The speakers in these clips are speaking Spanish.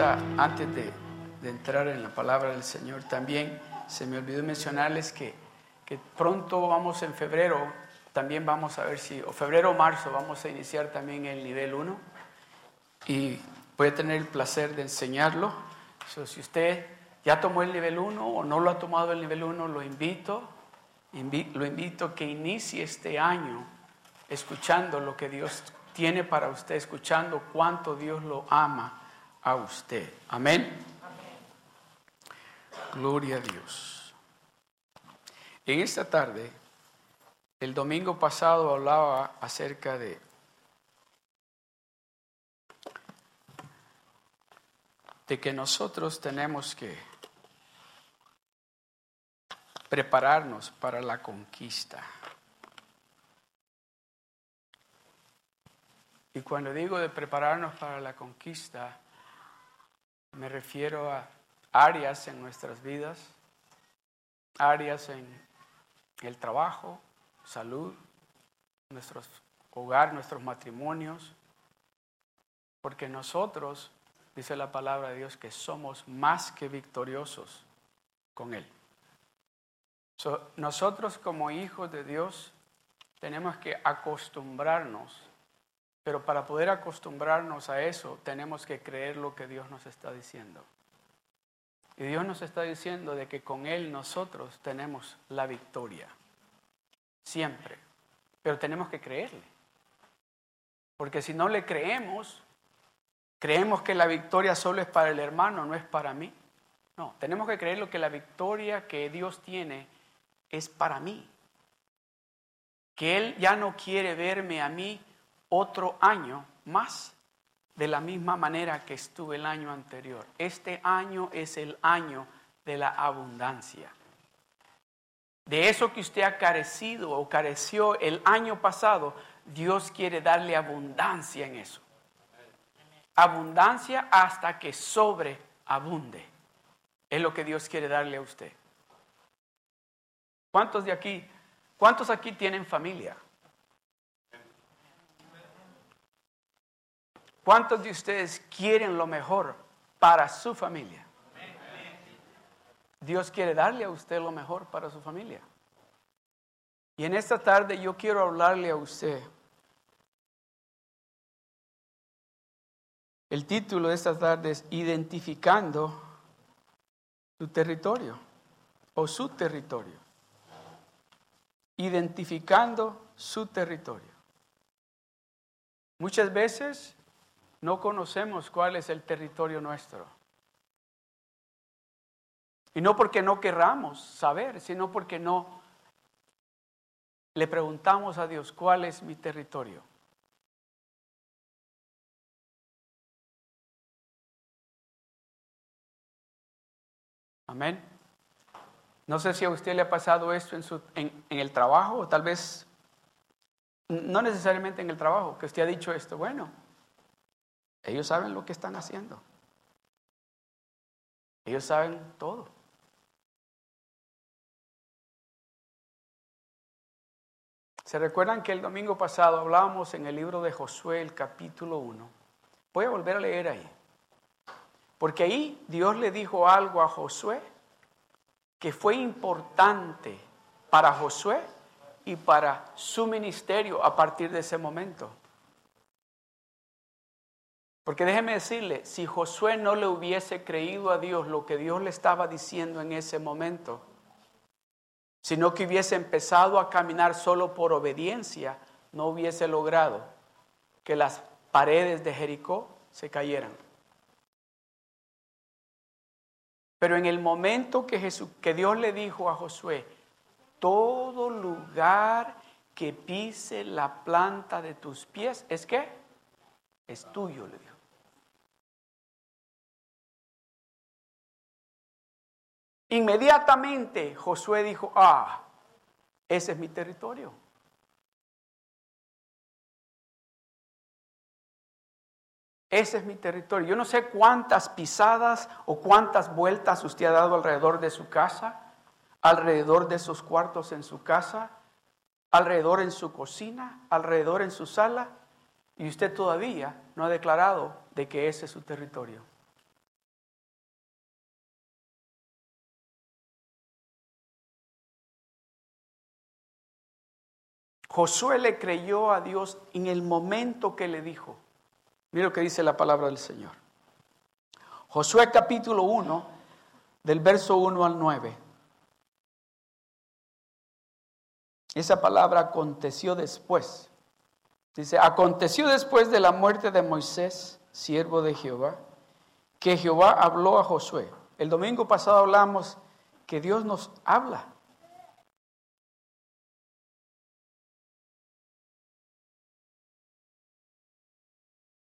esta, antes de, entrar en la palabra del Señor, también se me olvidó mencionarles que, que pronto vamos en febrero, también vamos a ver si, o febrero o marzo, vamos a iniciar también el nivel 1 y voy a tener el placer de enseñarlo. si usted ya tomó el nivel 1 o no lo ha tomado el nivel 1, lo invito, lo invito a que inicie este año escuchando lo que Dios tiene para usted, escuchando cuánto Dios lo ama a usted. Amén. Gloria a Dios. En esta tarde, el domingo pasado hablaba acerca de de que nosotros tenemos que prepararnos para la conquista. Y cuando digo de prepararnos para la conquista, me refiero a áreas en nuestras vidas, áreas en el trabajo, salud, nuestros hogar, nuestros matrimonios, porque nosotros, dice la palabra de Dios, que somos más que victoriosos con Él. nosotros como hijos de Dios tenemos que acostumbrarnos pero para poder acostumbrarnos a eso, tenemos que creer lo que Dios nos está diciendo. Y Dios nos está diciendo de que con Él nosotros tenemos la victoria. Siempre. Pero tenemos que creerle. Porque si no le creemos, creemos que la victoria solo es para el hermano, no es para mí. No, tenemos que creer lo que la victoria que Dios tiene es para mí. Que Él ya no quiere verme a mí otro año más de la misma manera que estuve el año anterior. Este año es el año de la abundancia. De eso que usted ha carecido o careció el año pasado, Dios quiere darle abundancia en eso. Abundancia hasta que sobreabunde. Es lo que Dios quiere darle a usted. ¿Cuántos de aquí, cuántos aquí tienen familia? ¿Cuántos de ustedes quieren lo mejor para su familia? Dios quiere darle a usted lo mejor para su familia. Y en esta tarde yo quiero hablarle a usted. El título de esta tarde es Identificando su territorio o su territorio. Identificando su territorio. Muchas veces no conocemos cuál es el territorio nuestro. Y no porque no querramos saber, sino porque no le preguntamos a Dios, ¿cuál es mi territorio? Amén. No sé si a usted le ha pasado esto en, su, en, en el trabajo, o tal vez, no necesariamente en el trabajo, que usted ha dicho esto, bueno, ellos saben lo que están haciendo. Ellos saben todo. ¿Se recuerdan que el domingo pasado hablábamos en el libro de Josué, el capítulo 1? Voy a volver a leer ahí. Porque ahí Dios le dijo algo a Josué que fue importante para Josué y para su ministerio a partir de ese momento. Porque déjeme decirle, si Josué no le hubiese creído a Dios lo que Dios le estaba diciendo en ese momento, sino que hubiese empezado a caminar solo por obediencia, no hubiese logrado que las paredes de Jericó se cayeran. Pero en el momento que, Dios le dijo a Josué, todo lugar que pise la planta de tus pies, ¿es qué? Es tuyo, le dijo. Inmediatamente Josué dijo, ah, ese es mi territorio. Ese es mi territorio. Yo no sé cuántas pisadas o cuántas vueltas usted ha dado alrededor de su casa, alrededor de esos cuartos en su casa, alrededor en su cocina, alrededor en su sala, y usted todavía no ha declarado de que ese es su territorio. Josué le creyó a Dios en el momento que le dijo. Mira lo que dice la palabra del Señor. Josué capítulo 1, del verso 1 al 9. Esa palabra aconteció después. Dice, aconteció después de la muerte de Moisés, siervo de Jehová, que Jehová habló a Josué. El domingo pasado hablamos que Dios nos habla.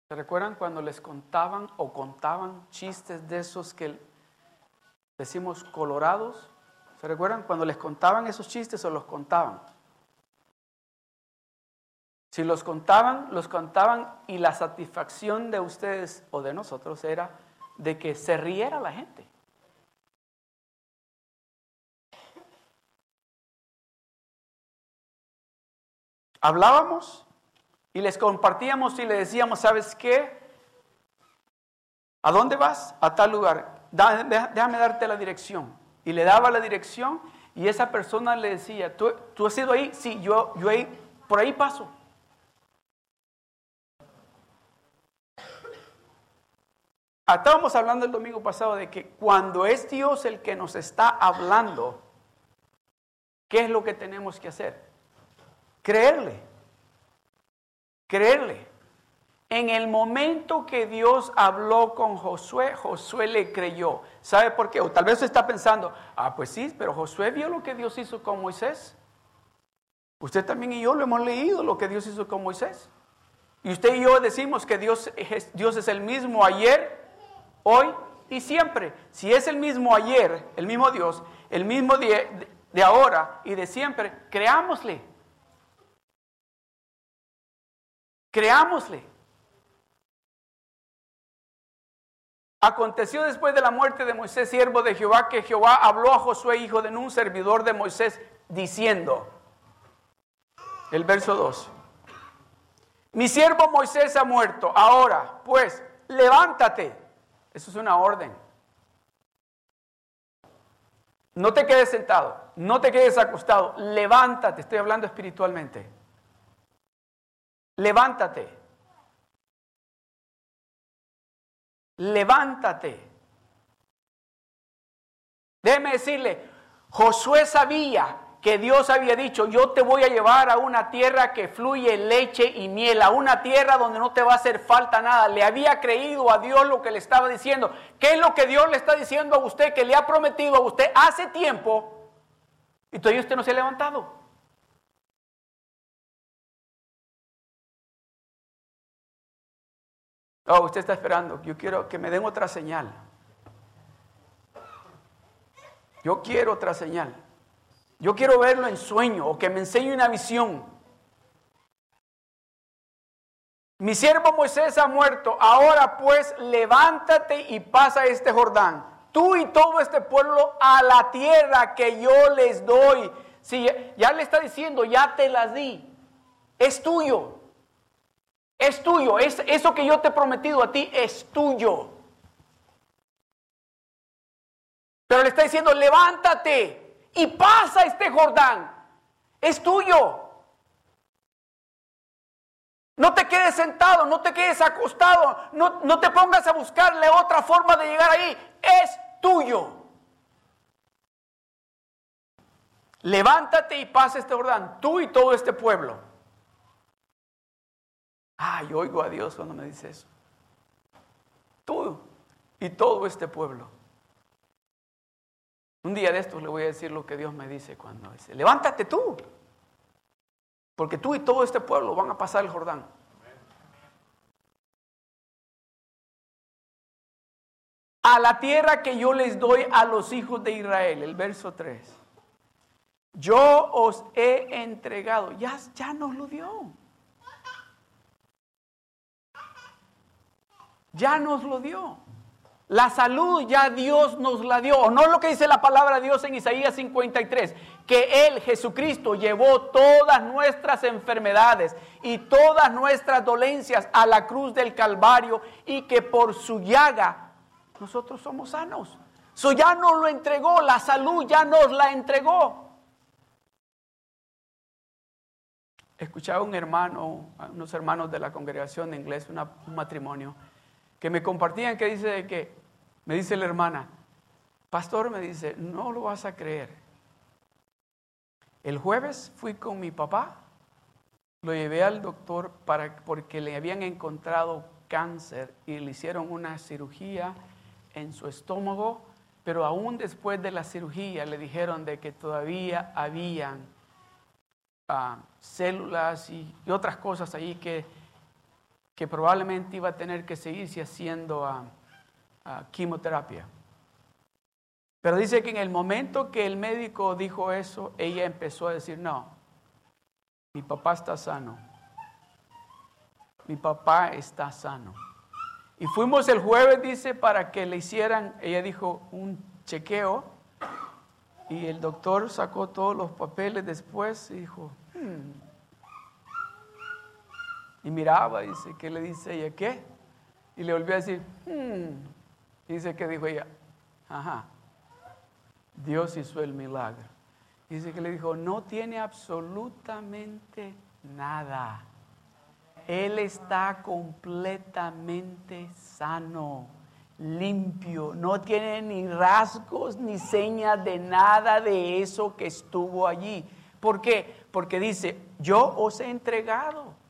¿Se recuerdan cuando les contaban o contaban chistes de esos que decimos colorados? ¿Se recuerdan cuando les contaban esos chistes o los contaban? Si los contaban, los contaban y la satisfacción de ustedes o de nosotros era de que se riera la gente. Hablábamos y les compartíamos y le decíamos, ¿sabes qué? ¿A dónde vas? A tal lugar. Déjame darte la dirección. Y le daba la dirección y esa persona le decía, ¿tú, has ido ahí? Sí, yo, yo ahí, por ahí paso. Estábamos hablando el domingo pasado de que cuando es Dios el que nos está hablando, ¿qué es lo que tenemos que hacer? Creerle. Creerle. En el momento que Dios habló con Josué, Josué le creyó. ¿Sabe por qué? O tal vez está pensando, ah, pues sí, pero Josué vio lo que Dios hizo con Moisés. Usted también y yo lo hemos leído, lo que Dios hizo con Moisés. Y usted y yo decimos que Dios es, Dios es el mismo ayer, hoy y siempre. Si es el mismo ayer, el mismo Dios, el mismo de, de ahora y de siempre, creámosle. Creámosle. Aconteció después de la muerte de Moisés, siervo de Jehová, que Jehová habló a Josué, hijo de un servidor de Moisés, diciendo, el verso 2, mi siervo Moisés ha muerto, ahora pues, levántate eso es una orden. No te quedes sentado, no te quedes acostado, levántate, estoy hablando espiritualmente. Levántate. Levántate. Déjeme decirle, Josué sabía que Dios había dicho, yo te voy a llevar a una tierra que fluye leche y miel, a una tierra donde no te va a hacer falta nada. Le había creído a Dios lo que le estaba diciendo. ¿Qué es lo que Dios le está diciendo a usted, que le ha prometido a usted hace tiempo? Y todavía usted no se ha levantado. Oh, usted está esperando. Yo quiero que me den otra señal. Yo quiero otra señal. Yo quiero verlo en sueño o que me enseñe una visión. Mi siervo Moisés ha muerto, ahora pues levántate y pasa este Jordán, tú y todo este pueblo a la tierra que yo les doy. Si ya le está diciendo, ya te las di, es tuyo, es tuyo, es eso que yo te he prometido a ti es tuyo. Pero le está diciendo, levántate, y pasa este Jordán. Es tuyo. No te quedes sentado, no te quedes acostado, no, no, te pongas a buscarle otra forma de llegar ahí. Es tuyo. Levántate y pasa este Jordán, tú y todo este pueblo. Ay, oigo a Dios cuando me dice eso. Tú y todo este pueblo. Un día de estos le voy a decir lo que Dios me dice cuando dice, levántate tú, porque tú y todo este pueblo van a pasar el Jordán. A la tierra que yo les doy a los hijos de Israel, el verso 3. Yo os he entregado, ya, ya nos lo dio. Ya nos lo dio. La salud ya Dios nos la dio. No es lo que dice la palabra de Dios en Isaías 53, que Él, Jesucristo, llevó todas nuestras enfermedades y todas nuestras dolencias a la cruz del Calvario y que por su llaga nosotros somos sanos. Eso ya nos lo entregó, la salud ya nos la entregó. escuchaba un hermano, unos hermanos de la congregación de inglés, un matrimonio, que me compartían que dice que, me dice la hermana, pastor me dice, no lo vas a creer. El jueves fui con mi papá, lo llevé al doctor para, porque le habían encontrado cáncer y le hicieron una cirugía en su estómago, pero aún después de la cirugía le dijeron de que todavía habían ah, células y, otras cosas ahí que, que probablemente iba a tener que seguirse haciendo ah, ah, quimioterapia. Pero dice que en el momento que el médico dijo eso, ella empezó a decir, no, mi papá está sano. Mi papá está sano. Y fuimos el jueves, dice, para que le hicieran, ella dijo, un chequeo. Y el doctor sacó todos los papeles después y dijo, hmm". Y miraba, dice, ¿qué le dice ella? ¿Qué? Y le volvió a decir, hmm". dice que dijo ella, ajá, Dios hizo el milagro. Dice que le dijo, no tiene absolutamente nada. Él está completamente sano, limpio, no tiene ni rasgos ni señas de nada de eso que estuvo allí. ¿Por qué? Porque dice, yo os he entregado.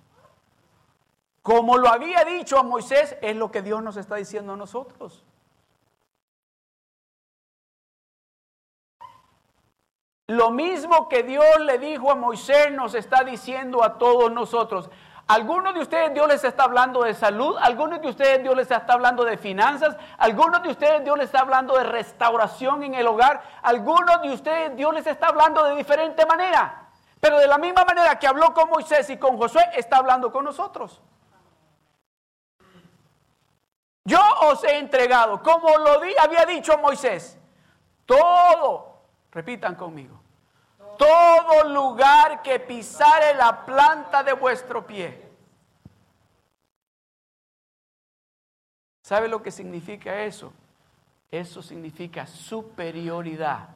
Como lo había dicho a Moisés, es lo que Dios nos está diciendo a nosotros. Lo mismo que Dios le dijo a Moisés nos está diciendo a todos nosotros. Algunos de ustedes Dios les está hablando de salud, algunos de ustedes Dios les está hablando de finanzas, algunos de ustedes Dios les está hablando de restauración en el hogar, algunos de ustedes Dios les está hablando de diferente manera. Pero de la misma manera que habló con Moisés y con Josué, está hablando con nosotros. Yo os he entregado, como lo había dicho Moisés, todo Repitan conmigo. Todo lugar que pisare la planta de vuestro pie. ¿Sabe lo que significa eso? Eso significa superioridad,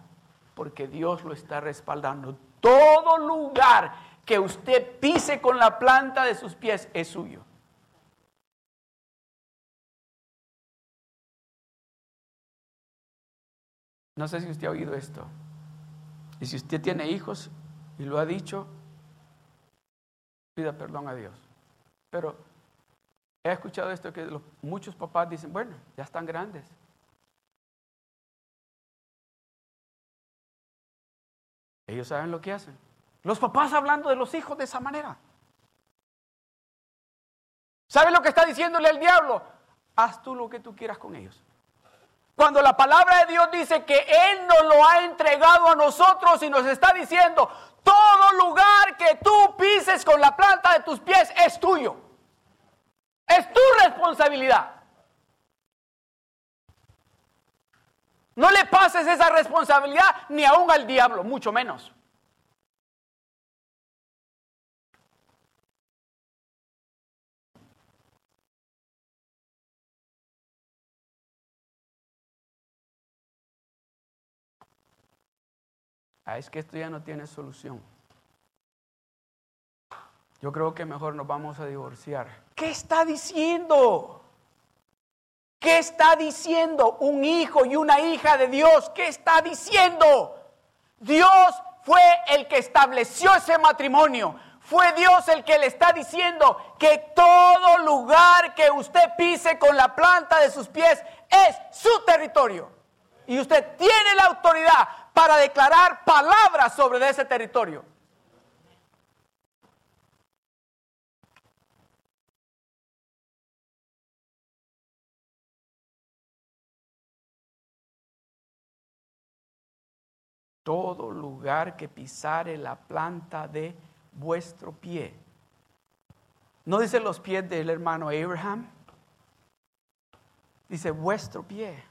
porque Dios lo está respaldando. Todo lugar que usted pise con la planta de sus pies es suyo. No sé si usted ha oído esto. Y si usted tiene hijos y lo ha dicho, pida perdón a Dios. Pero he escuchado esto que muchos papás dicen, bueno, ya están grandes. Ellos saben lo que hacen. Los papás hablando de los hijos de esa manera. ¿Sabe lo que está diciéndole el diablo? Haz tú lo que tú quieras con ellos. Cuando la palabra de Dios dice que Él nos lo ha entregado a nosotros y nos está diciendo, todo lugar que tú pises con la planta de tus pies es tuyo. Es tu responsabilidad. No le pases esa responsabilidad ni aún al diablo, mucho menos. Ah, es que esto ya no tiene solución. Yo creo que mejor nos vamos a divorciar. ¿Qué está diciendo? ¿Qué está diciendo un hijo y una hija de Dios? ¿Qué está diciendo? Dios fue el que estableció ese matrimonio. Fue Dios el que le está diciendo que todo lugar que usted pise con la planta de sus pies es su territorio. Y usted tiene la autoridad para declarar palabras sobre ese territorio. Todo lugar que pisare la planta de vuestro pie. ¿No dice los pies del hermano Abraham? Dice vuestro pie.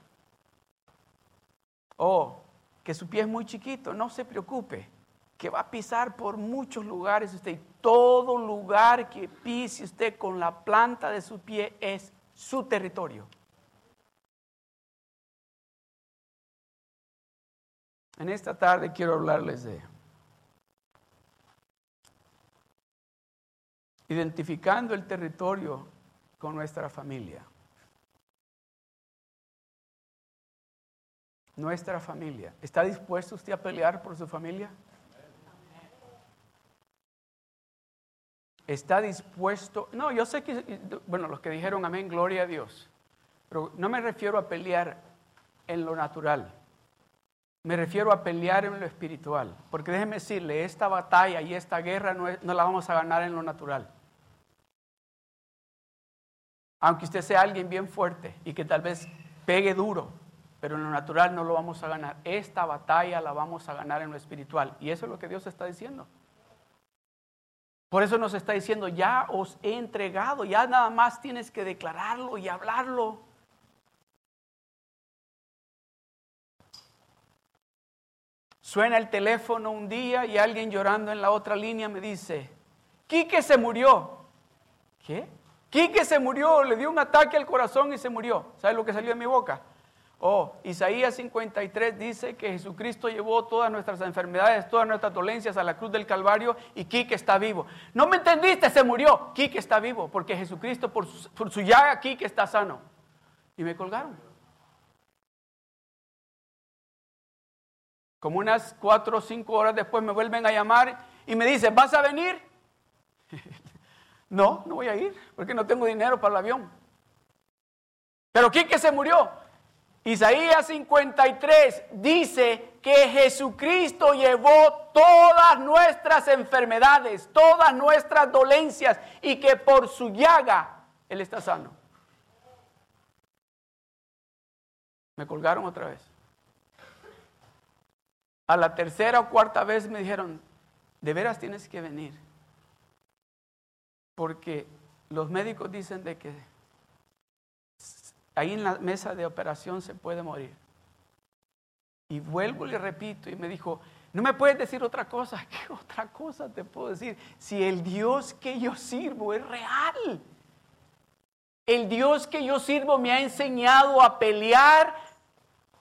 Oh, que su pie es muy chiquito, no se preocupe, que va a pisar por muchos lugares usted. Todo lugar que pise usted con la planta de su pie es su territorio. En esta tarde quiero hablarles de identificando el territorio con nuestra familia. Nuestra familia. ¿Está dispuesto usted a pelear por su familia? ¿Está dispuesto? No, yo sé que, bueno, los que dijeron amén, gloria a Dios. Pero no me refiero a pelear en lo natural. Me refiero a pelear en lo espiritual. Porque déjeme decirle, esta batalla y esta guerra no, no la vamos a ganar en lo natural. Aunque usted sea alguien bien fuerte y que tal vez pegue duro, pero en lo natural no lo vamos a ganar. Esta batalla la vamos a ganar en lo espiritual. Y eso es lo que Dios está diciendo. Por eso nos está diciendo, ya os he entregado, ya nada más tienes que declararlo y hablarlo. Suena el teléfono un día y alguien llorando en la otra línea me dice, Quique se murió. ¿Qué? Quique se murió, le dio un ataque al corazón y se murió. ¿Sabe lo que salió de mi boca? Oh, Isaías 53 dice que Jesucristo llevó todas nuestras enfermedades, todas nuestras dolencias a la cruz del Calvario y Quique está vivo. No me entendiste, se murió. Quique está vivo porque Jesucristo por su, por su llaga Quique está sano. Y me colgaron. Como unas cuatro o cinco horas después me vuelven a llamar y me dicen, ¿vas a venir? no, no voy a ir porque no tengo dinero para el avión. Pero Quique se murió. Isaías 53 dice que Jesucristo llevó todas nuestras enfermedades, todas nuestras dolencias y que por su llaga Él está sano. Me colgaron otra vez. A la tercera o cuarta vez me dijeron, de veras tienes que venir. Porque los médicos dicen de que ahí en la mesa de operación se puede morir. Y vuelvo y le repito y me dijo, no me puedes decir otra cosa. ¿Qué otra cosa te puedo decir? Si el Dios que yo sirvo es real. El Dios que yo sirvo me ha enseñado a pelear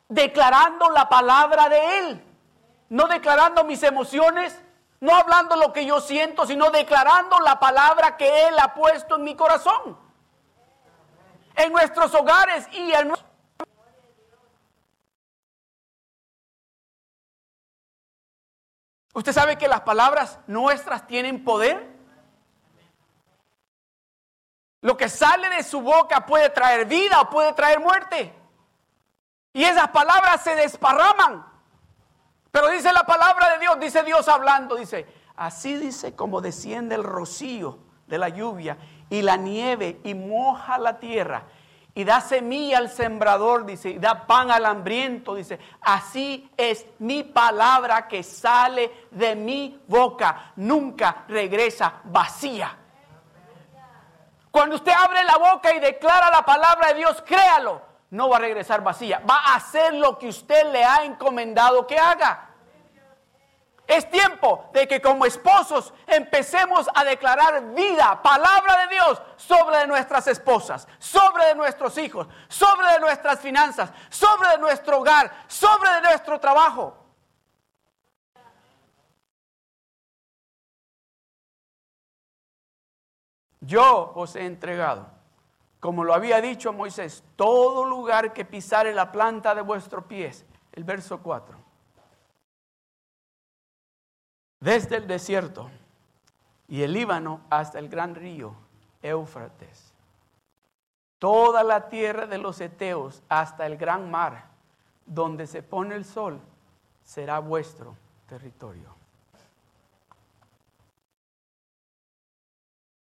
declarando la palabra de Él. No declarando mis emociones, no hablando lo que yo siento, sino declarando la palabra que Él ha puesto en mi corazón en nuestros hogares y en ¿Usted sabe que las palabras nuestras tienen poder? Lo que sale de su boca puede traer vida o puede traer muerte. Y esas palabras se desparraman. Pero dice la palabra de Dios, dice Dios hablando, dice, así dice como desciende el rocío de la lluvia y la nieve y moja la tierra y da semilla al sembrador, dice, y da pan al hambriento, dice, así es mi palabra que sale de mi boca, nunca regresa vacía. Cuando usted abre la boca y declara la palabra de Dios, créalo, no va a regresar vacía, va a hacer lo que usted le ha encomendado que haga. Es tiempo de que como esposos empecemos a declarar vida, palabra de Dios sobre nuestras esposas, sobre de nuestros hijos, sobre de nuestras finanzas, sobre de nuestro hogar, sobre de nuestro trabajo. Yo os he entregado, como lo había dicho Moisés, todo lugar que pisare la planta de vuestros pies. El verso 4 desde el desierto y el Líbano hasta el gran río Éufrates. Toda la tierra de los Eteos hasta el gran mar, donde se pone el sol, será vuestro territorio.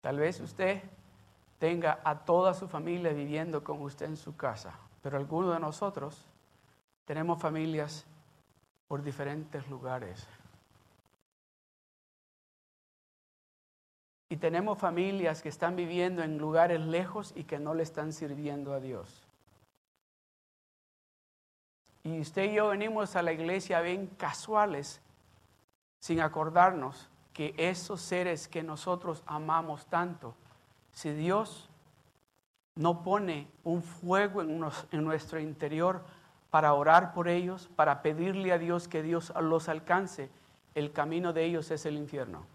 Tal vez usted tenga a toda su familia viviendo con usted en su casa, pero algunos de nosotros tenemos familias por diferentes lugares. Y tenemos familias que están viviendo en lugares lejos y que no le están sirviendo a Dios. Y usted y yo venimos a la iglesia bien casuales, sin acordarnos que esos seres que nosotros amamos tanto, si Dios no pone un fuego en, en nuestro interior para orar por ellos, para pedirle a Dios que Dios los alcance, el camino de ellos es el infierno.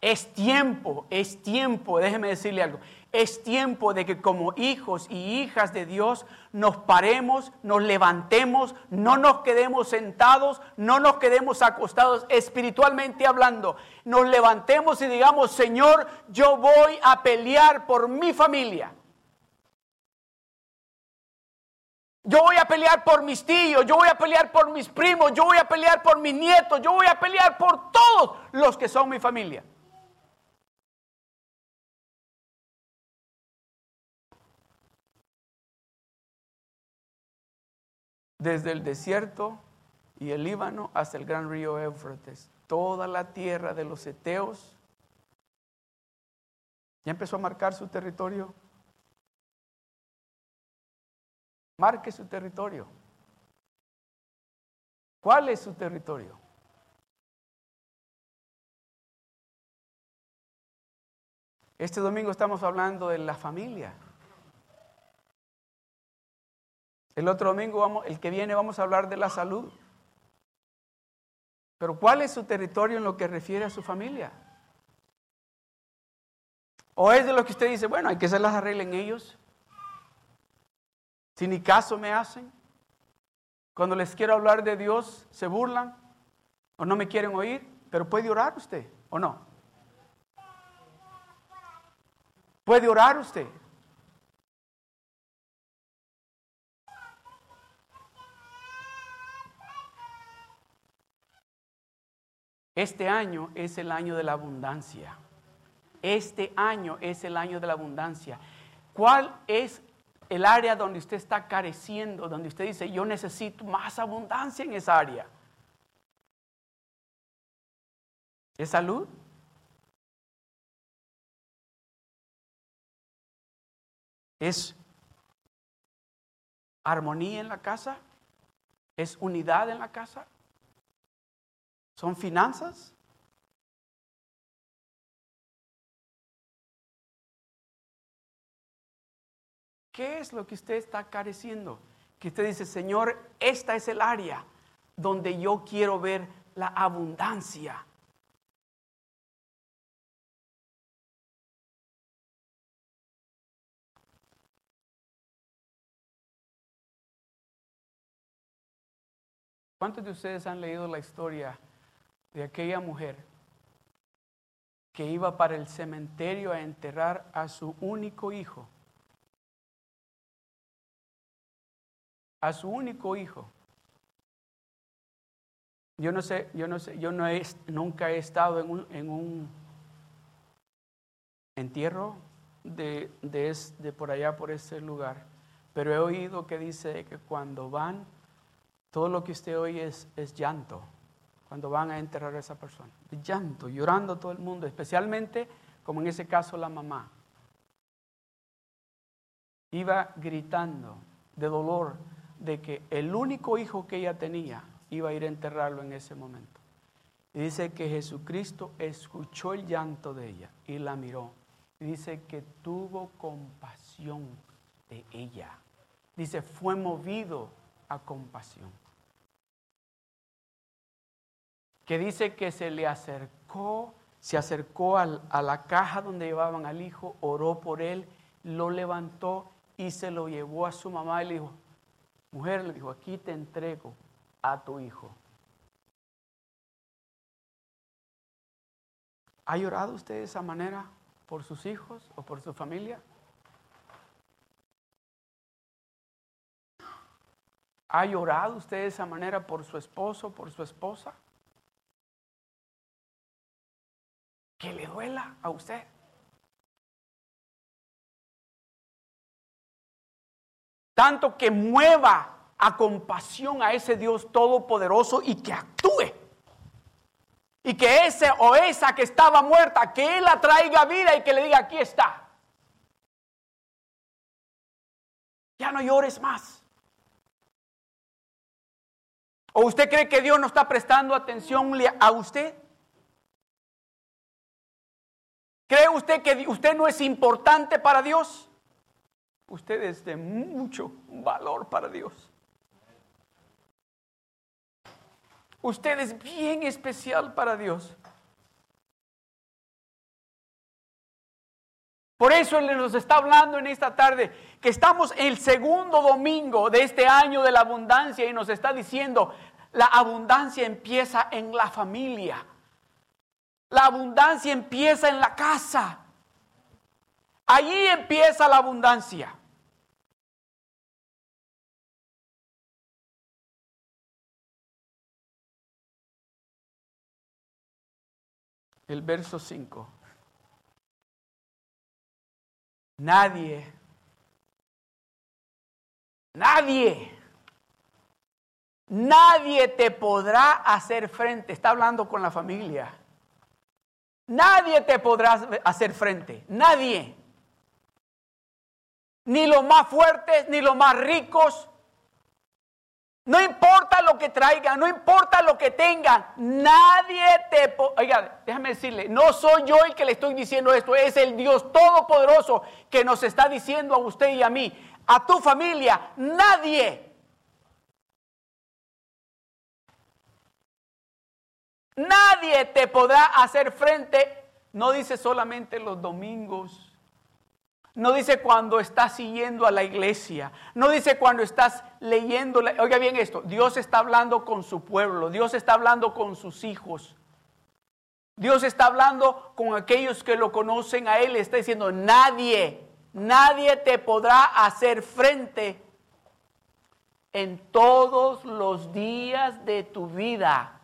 Es tiempo, es tiempo, déjeme decirle algo, es tiempo de que como hijos y hijas de Dios nos paremos, nos levantemos, no nos quedemos sentados, no nos quedemos acostados espiritualmente hablando. Nos levantemos y digamos, Señor, yo voy a pelear por mi familia. Yo voy a pelear por mis tíos, yo voy a pelear por mis primos, yo voy a pelear por mis nietos, yo voy a pelear por todos los que son mi familia. Desde el desierto y el Líbano hasta el gran río Éufrates, toda la tierra de los Eteos ya empezó a marcar su territorio Marque su territorio. ¿Cuál es su territorio? Este domingo estamos hablando de la familia. El otro domingo, vamos, el que viene, vamos a hablar de la salud. Pero ¿cuál es su territorio en lo que refiere a su familia? ¿O es de lo que usted dice, bueno, hay que se las arreglen ellos? Si ni caso me hacen, cuando les quiero hablar de Dios, se burlan o no me quieren oír, pero puede orar usted o no. Puede orar usted. Este año es el año de la abundancia. Este año es el año de la abundancia. ¿Cuál es el área donde usted está careciendo, donde usted dice, yo necesito más abundancia en esa área. ¿Es salud? ¿Es armonía en la casa? ¿Es unidad en la casa? ¿Son finanzas? ¿Qué es lo que usted está careciendo? Que usted dice, Señor, esta es el área donde yo quiero ver la abundancia. ¿Cuántos de ustedes han leído la historia de aquella mujer que iba para el cementerio a enterrar a su único hijo? a su único hijo. Yo no sé, yo no sé, yo no he, nunca he estado en un, en un entierro de, de, de, por allá, por ese lugar, pero he oído que dice que cuando van, todo lo que usted oye es, es llanto, cuando van a enterrar a esa persona. Llanto, llorando todo el mundo, especialmente como en ese caso la mamá. Iba gritando de dolor de que el único hijo que ella tenía iba a ir a enterrarlo en ese momento. Y dice que Jesucristo escuchó el llanto de ella y la miró. Y dice que tuvo compasión de ella. Dice, fue movido a compasión. Que dice que se le acercó, se acercó a la caja donde llevaban al hijo, oró por él, lo levantó y se lo llevó a su mamá y le dijo, Mujer le dijo, aquí te entrego a tu hijo. ¿Ha llorado usted de esa manera por sus hijos o por su familia? ¿Ha llorado usted de esa manera por su esposo, por su esposa? Que le duela a usted. tanto que mueva a compasión a ese Dios todopoderoso y que actúe. Y que ese o esa que estaba muerta, que Él la traiga vida y que le diga, aquí está. Ya no llores más. ¿O usted cree que Dios no está prestando atención a usted? ¿Cree usted que usted no es importante para Dios? usted es de mucho valor para Dios. Usted es bien especial para Dios. Por eso Él nos está hablando en esta tarde que estamos el segundo domingo de este año de la abundancia y nos está diciendo, la abundancia empieza en la familia. La abundancia empieza en la casa. Allí empieza la abundancia. El verso 5. Nadie, nadie, nadie te podrá hacer frente. Está hablando con la familia. Nadie te podrá hacer frente. Nadie. Ni los más fuertes, ni los más ricos. No importa lo que traigan, no importa lo que tengan, nadie te... Oiga, déjame decirle, no soy yo el que le estoy diciendo esto, es el Dios Todopoderoso que nos está diciendo a usted y a mí, a tu familia, nadie Nadie te podrá hacer frente, no dice solamente los domingos, no dice cuando estás siguiendo a la iglesia, no dice cuando estás leyendo. Oiga bien esto, Dios está hablando con su pueblo, Dios está hablando con sus hijos. Dios está hablando con aquellos que lo conocen a Él, está diciendo, nadie, nadie te podrá hacer frente en todos los días de tu vida.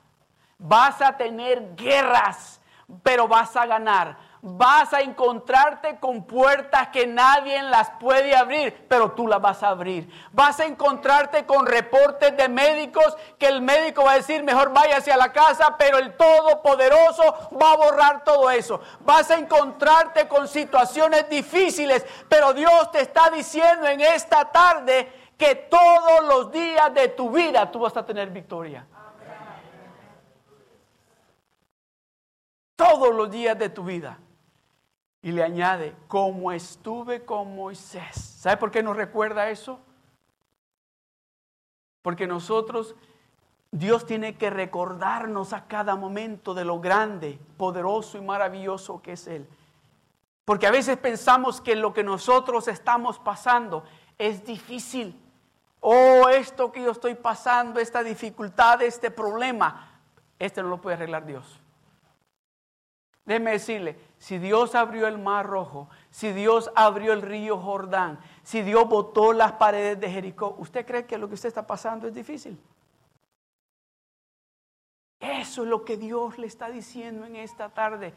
Vas a tener guerras, pero vas a ganar. Vas a encontrarte con puertas que nadie las puede abrir, pero tú las vas a abrir. Vas a encontrarte con reportes de médicos que el médico va a decir, mejor váyase a la casa, pero el Todopoderoso va a borrar todo eso. Vas a encontrarte con situaciones difíciles, pero Dios te está diciendo en esta tarde que todos los días de tu vida tú vas a tener victoria. Todos los días de tu vida. Y le añade, como estuve con Moisés. ¿Sabe por qué nos recuerda eso? Porque nosotros, Dios tiene que recordarnos a cada momento de lo grande, poderoso y maravilloso que es Él. Porque a veces pensamos que lo que nosotros estamos pasando es difícil. Oh, esto que yo estoy pasando, esta dificultad, este problema, este no lo puede arreglar Dios. Déjeme decirle, si Dios abrió el mar rojo, si Dios abrió el río Jordán, si Dios botó las paredes de Jericó, ¿usted cree que lo que usted está pasando es difícil? Eso es lo que Dios le está diciendo en esta tarde.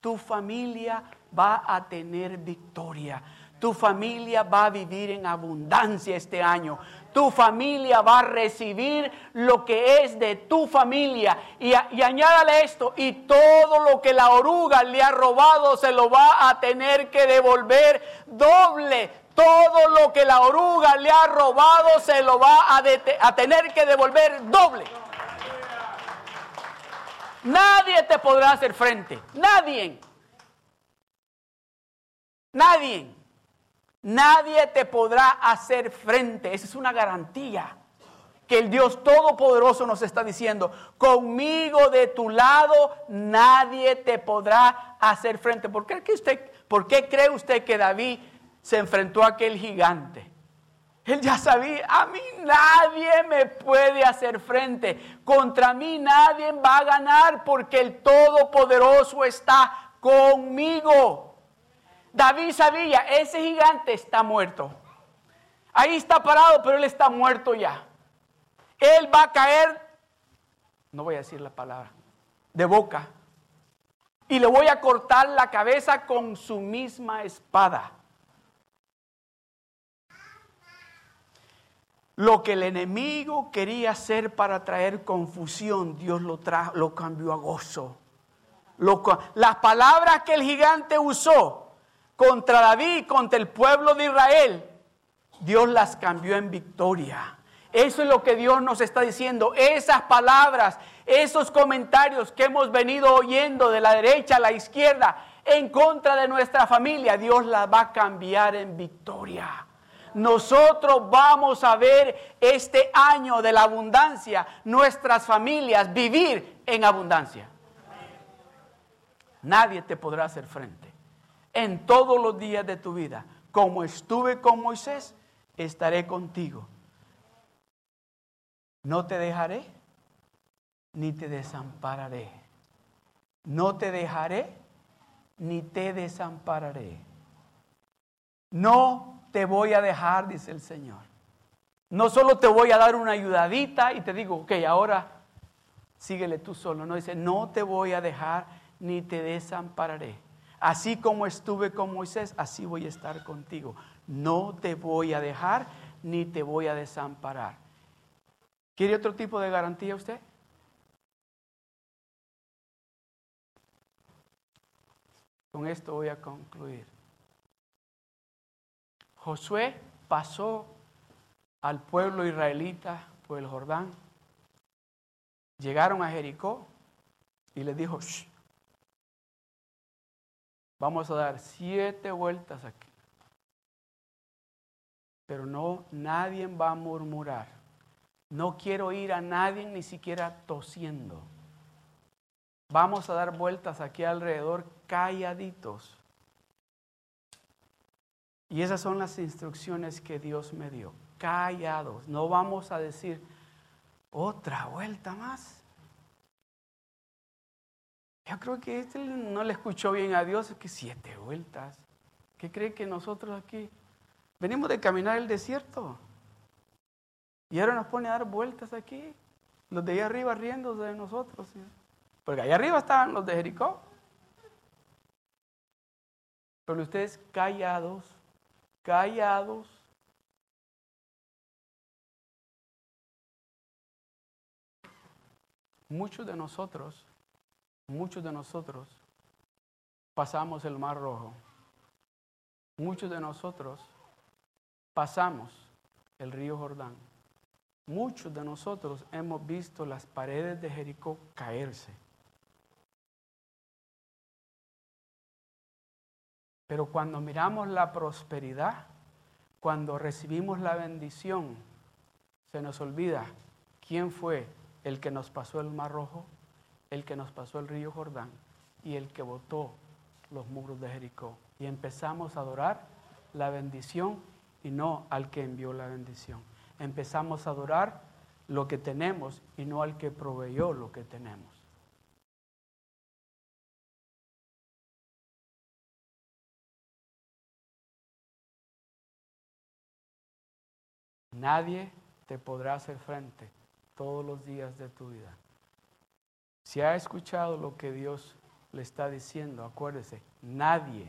Tu familia va a tener victoria. Tu familia va a vivir en abundancia este año tu familia va a recibir lo que es de tu familia. Y, añádale esto, y todo lo que la oruga le ha robado se lo va a tener que devolver doble. Todo lo que la oruga le ha robado se lo va a, tener que devolver doble. Nadie te podrá hacer frente. Nadie. Nadie. Nadie te podrá hacer frente. Esa es una garantía que el Dios Todopoderoso nos está diciendo. Conmigo de tu lado nadie te podrá hacer frente. ¿Por qué, usted, ¿Por qué cree usted que David se enfrentó a aquel gigante? Él ya sabía, a mí nadie me puede hacer frente. Contra mí nadie va a ganar porque el Todopoderoso está conmigo. David sabía, ese gigante está muerto. Ahí está parado, pero él está muerto ya. Él va a caer, no voy a decir la palabra, de boca. Y le voy a cortar la cabeza con su misma espada. Lo que el enemigo quería hacer para traer confusión, Dios lo, trajo, lo cambió a gozo. las palabras que el gigante usó contra David, contra el pueblo de Israel, Dios las cambió en victoria. Eso es lo que Dios nos está diciendo. Esas palabras, esos comentarios que hemos venido oyendo de la derecha a la izquierda en contra de nuestra familia, Dios las va a cambiar en victoria. Nosotros vamos a ver este año de la abundancia, nuestras familias vivir en abundancia. Nadie te podrá hacer frente. En todos los días de tu vida. Como estuve con Moisés, estaré contigo. No te dejaré ni te desampararé. No te dejaré ni te desampararé. No te voy a dejar, dice el Señor. No solo te voy a dar una ayudadita y te digo, ok, ahora síguele tú solo. No dice, no te voy a dejar ni te desampararé. Así como estuve con Moisés, así voy a estar contigo. No te voy a dejar ni te voy a desamparar. ¿Quiere otro tipo de garantía usted? Con esto voy a concluir. Josué pasó al pueblo israelita por el Jordán. Llegaron a Jericó y les dijo, vamos a dar siete vueltas aquí. Pero no, nadie va a murmurar. No quiero ir a nadie ni siquiera tosiendo. Vamos a dar vueltas aquí alrededor calladitos. Y esas son las instrucciones que Dios me dio. Callados. No vamos a decir otra vuelta más. Yo creo que este no le escuchó bien a Dios, que siete vueltas. ¿Qué cree que nosotros aquí venimos de caminar el desierto? Y ahora nos pone a dar vueltas aquí. Los de allá arriba riéndose de nosotros. Porque allá arriba estaban los de Jericó. Pero ustedes callados, callados. Muchos de nosotros, muchos de nosotros pasamos el Mar Rojo. Muchos de nosotros pasamos el río Jordán. Muchos de nosotros hemos visto las paredes de Jericó caerse. Pero cuando miramos la prosperidad, cuando recibimos la bendición, se nos olvida quién fue el que nos pasó el Mar Rojo, el que nos pasó el río Jordán y el que botó los muros de Jericó. Y empezamos a adorar la bendición y no al que envió la bendición. Empezamos a adorar lo que tenemos y no al que proveyó lo que tenemos. Nadie te podrá hacer frente todos los días de tu vida. Si ha escuchado lo que Dios le está diciendo, acuérdese, nadie,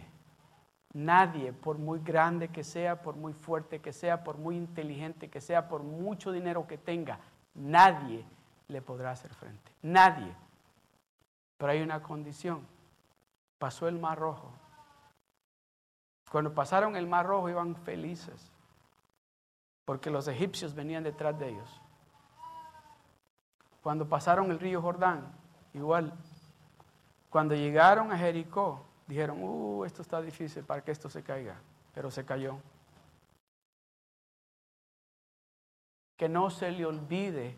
nadie, por muy grande que sea, por muy fuerte que sea, por muy inteligente que sea, por mucho dinero que tenga, nadie le podrá hacer frente. Nadie. Pero hay una condición. Pasó el Mar Rojo. Cuando pasaron el Mar Rojo iban felices porque los egipcios venían detrás de ellos. Cuando pasaron el río Jordán, igual, cuando llegaron a Jericó, dijeron, uh, esto está difícil para que esto se caiga, pero se cayó. Que no se le olvide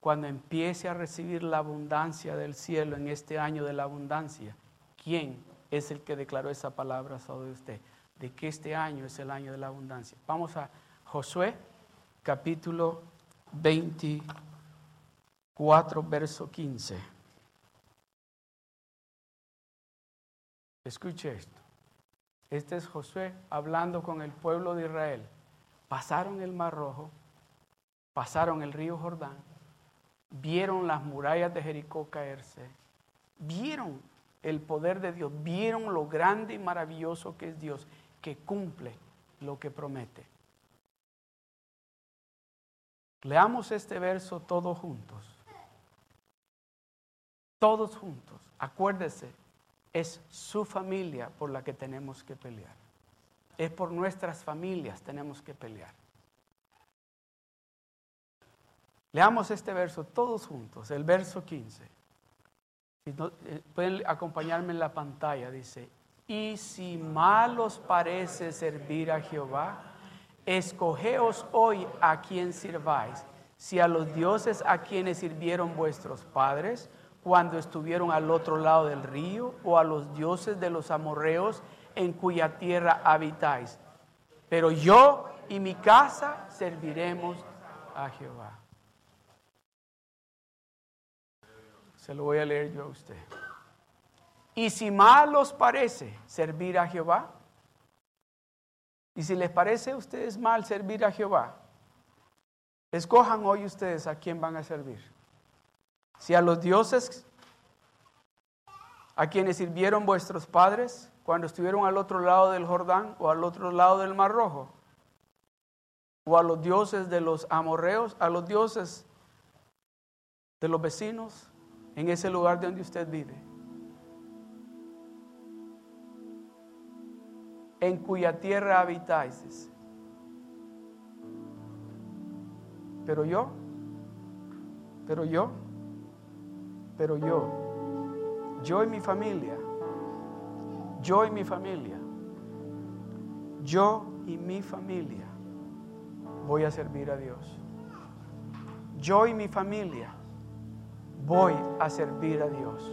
cuando empiece a recibir la abundancia del cielo en este año de la abundancia, quién es el que declaró esa palabra sobre usted, de que este año es el año de la abundancia. Vamos a Josué capítulo 24, verso 15. Escuche esto. Este es Josué hablando con el pueblo de Israel. Pasaron el Mar Rojo, pasaron el río Jordán, vieron las murallas de Jericó caerse, vieron el poder de Dios, vieron lo grande y maravilloso que es Dios, que cumple lo que promete. Leamos este verso todos juntos. Todos juntos. Acuérdese, es su familia por la que tenemos que pelear. Es por nuestras familias tenemos que pelear. Leamos este verso todos juntos, el verso 15. Eh, pueden acompañarme en la pantalla, dice, y si mal os parece servir a Jehová, escogeos hoy a quien sirváis, si a los dioses a quienes sirvieron vuestros padres cuando estuvieron al otro lado del río, o a los dioses de los amorreos en cuya tierra habitáis. Pero yo y mi casa serviremos a Jehová. Se lo voy a leer yo a usted. Y si mal os parece servir a Jehová, y si les parece a ustedes mal servir a Jehová, escojan hoy ustedes a quién van a servir. Si a los dioses a quienes sirvieron vuestros padres cuando estuvieron al otro lado del Jordán o al otro lado del Mar Rojo, o a los dioses de los amorreos, a los dioses de los vecinos en ese lugar de donde usted vive. en cuya tierra habitáis. Pero yo, pero yo, pero yo, yo y mi familia, yo y mi familia, yo y mi familia voy a servir a Dios. Yo y mi familia voy a servir a Dios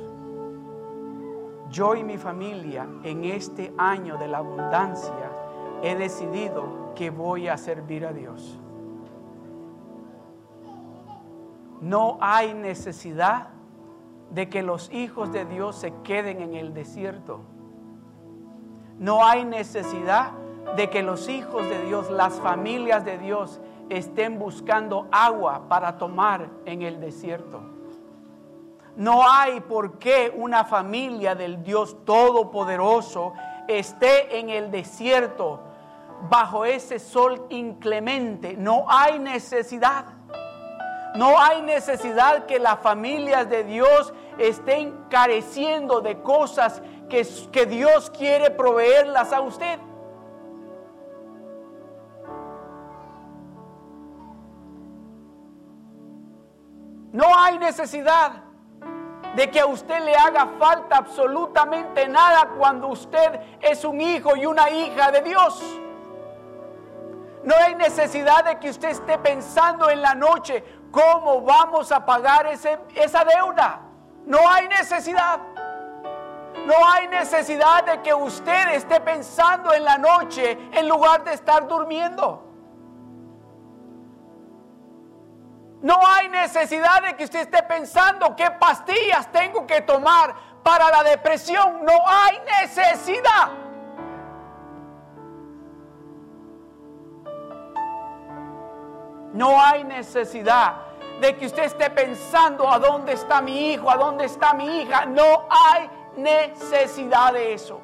yo y mi familia en este año de la abundancia he decidido que voy a servir a Dios. No hay necesidad de que los hijos de Dios se queden en el desierto. No hay necesidad de que los hijos de Dios, las familias de Dios, estén buscando agua para tomar en el desierto. No hay por qué una familia del Dios Todopoderoso esté en el desierto bajo ese sol inclemente. No hay necesidad. No hay necesidad que las familias de Dios estén careciendo de cosas que, que Dios quiere proveerlas a usted. No hay necesidad de que a usted le haga falta absolutamente nada cuando usted es un hijo y una hija de Dios. No hay necesidad de que usted esté pensando en la noche cómo vamos a pagar ese, esa deuda. No hay necesidad. No hay necesidad de que usted esté pensando en la noche en lugar de estar durmiendo. No hay necesidad de que usted esté pensando qué pastillas tengo que tomar para la depresión. No hay necesidad. No hay necesidad de que usted esté pensando a dónde está mi hijo, a dónde está mi hija. No hay necesidad de eso.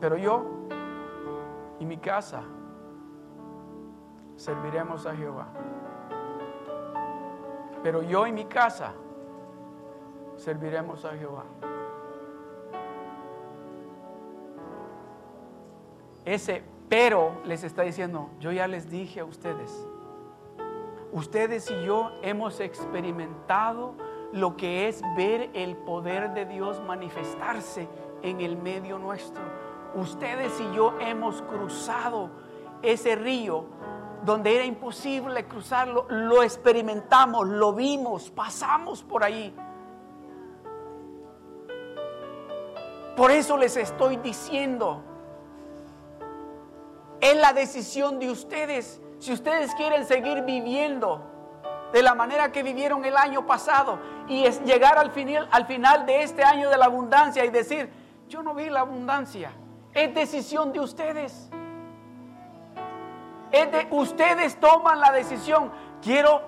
Pero yo y mi casa serviremos a Jehová. Pero yo y mi casa serviremos a Jehová. Ese pero les está diciendo, yo ya les dije a ustedes, ustedes y yo hemos experimentado lo que es ver el poder de Dios manifestarse en el medio nuestro ustedes y yo hemos cruzado ese río donde era imposible cruzarlo, lo experimentamos, lo vimos, pasamos por ahí. Por eso les estoy diciendo, es la decisión de ustedes. Si ustedes quieren seguir viviendo de la manera que vivieron el año pasado y es llegar al final, al final de este año de la abundancia y decir, yo no vi la abundancia. Es decisión de ustedes. Es de ustedes toman la decisión. Quiero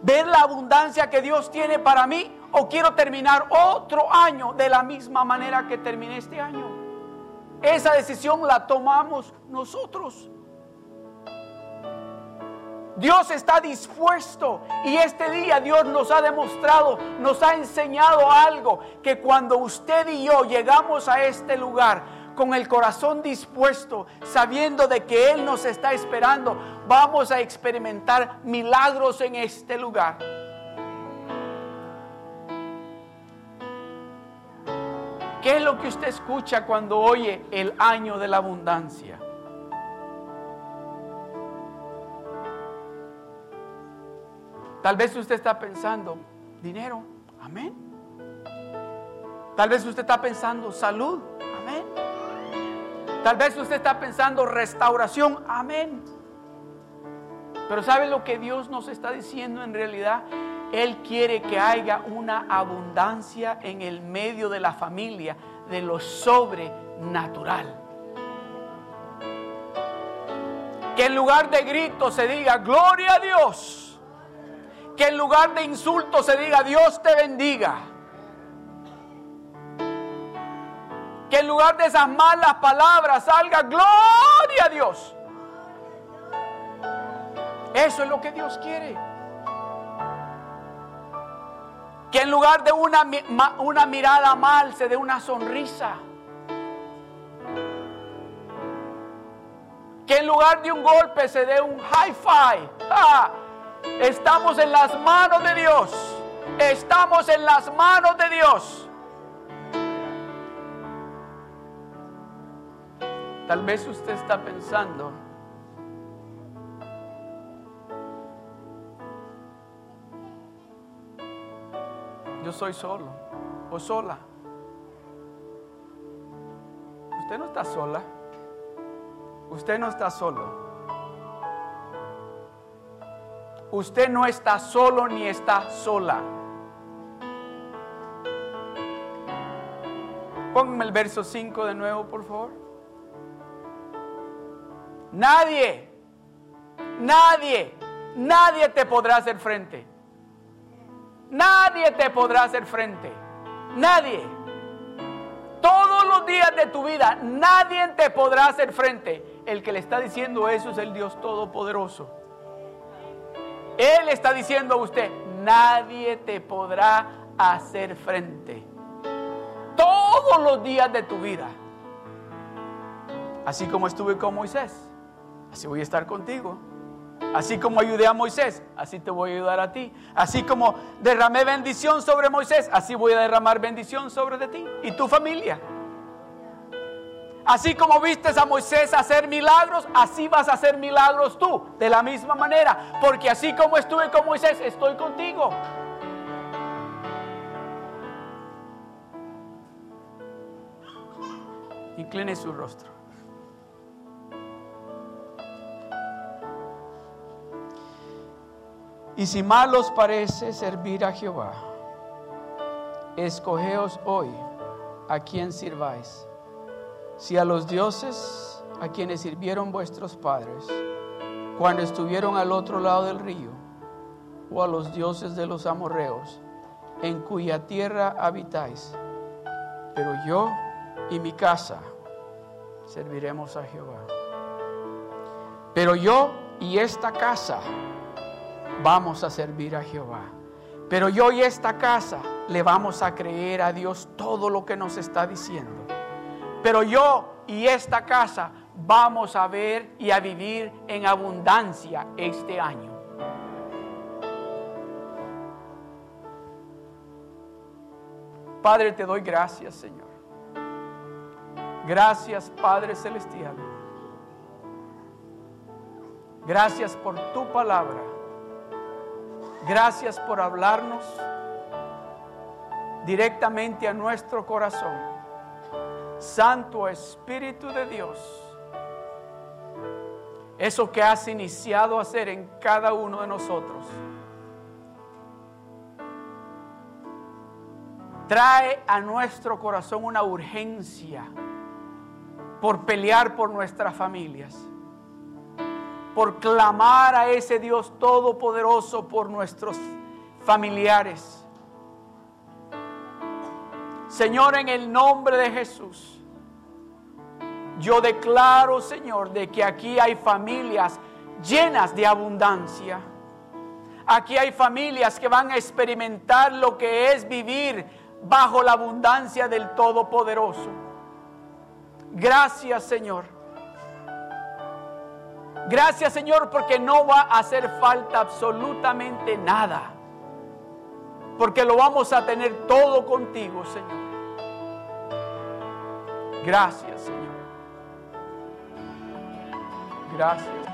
ver la abundancia que Dios tiene para mí o quiero terminar otro año de la misma manera que terminé este año. Esa decisión la tomamos nosotros. Dios está dispuesto y este día Dios nos ha demostrado, nos ha enseñado algo, que cuando usted y yo llegamos a este lugar, con el corazón dispuesto, sabiendo de que Él nos está esperando, vamos a experimentar milagros en este lugar. ¿Qué es lo que usted escucha cuando oye el año de la abundancia? Tal vez usted está pensando, dinero, amén. Tal vez usted está pensando salud, amén. Tal vez usted está pensando restauración, amén. Pero ¿sabe lo que Dios nos está diciendo en realidad? Él quiere que haya una abundancia en el medio de la familia de lo sobrenatural. Que en lugar de gritos se diga, gloria a Dios. Que en lugar de insultos se diga, Dios te bendiga. Que en lugar de esas malas palabras salga, gloria a Dios. Eso es lo que Dios quiere. Que en lugar de una, una mirada mal se dé una sonrisa. Que en lugar de un golpe se dé un. Ah, estamos en las manos de Dios. Estamos en las manos de Dios. Tal vez usted está pensando, soy solo o sola. Usted no está sola. Usted no está solo. Usted no está solo ni está sola. Pónganme el verso 5 de nuevo, por favor. Nadie, nadie, nadie te podrá hacer frente. Nadie te podrá hacer frente. Nadie. Todos los días de tu vida, nadie te podrá hacer frente. El que le está diciendo eso es el Dios Todopoderoso. Él está diciendo a usted, nadie te podrá hacer frente. Todos los días de tu vida. Así como estuve con Moisés, así voy a estar contigo. Así como ayudé a Moisés, así te voy a ayudar a ti. Así como derramé bendición sobre Moisés, así voy a derramar bendición sobre de ti y tu familia. Así como vistes a Moisés hacer milagros, así vas a hacer milagros tú, de la misma manera. Porque así como estuve con Moisés, estoy contigo. Incline su rostro. Y si mal os parece servir a Jehová, escogeos hoy a quien sirváis. Si a los dioses a quienes sirvieron vuestros padres cuando estuvieron al otro lado del río, o a los dioses de los amorreos, en cuya tierra habitáis. Pero yo y mi casa serviremos a Jehová. Pero yo y esta casa vamos a servir a Jehová. Pero yo y esta casa le vamos a creer a Dios todo lo que nos está diciendo. Pero yo y esta casa vamos a ver y a vivir en abundancia este año. Padre, te doy gracias, Señor. Gracias, Padre Celestial. Gracias por tu palabra. Gracias por hablarnos directamente a nuestro corazón. Santo Espíritu de Dios, eso que has iniciado a hacer en cada uno de nosotros, trae a nuestro corazón una urgencia por pelear por nuestras familias por clamar a ese Dios todopoderoso por nuestros familiares. Señor, en el nombre de Jesús, yo declaro, Señor, de que aquí hay familias llenas de abundancia. Aquí hay familias que van a experimentar lo que es vivir bajo la abundancia del Todopoderoso. Gracias, Señor Gracias Señor porque no va a hacer falta absolutamente nada. Porque lo vamos a tener todo contigo, Señor. Gracias, Señor. Gracias.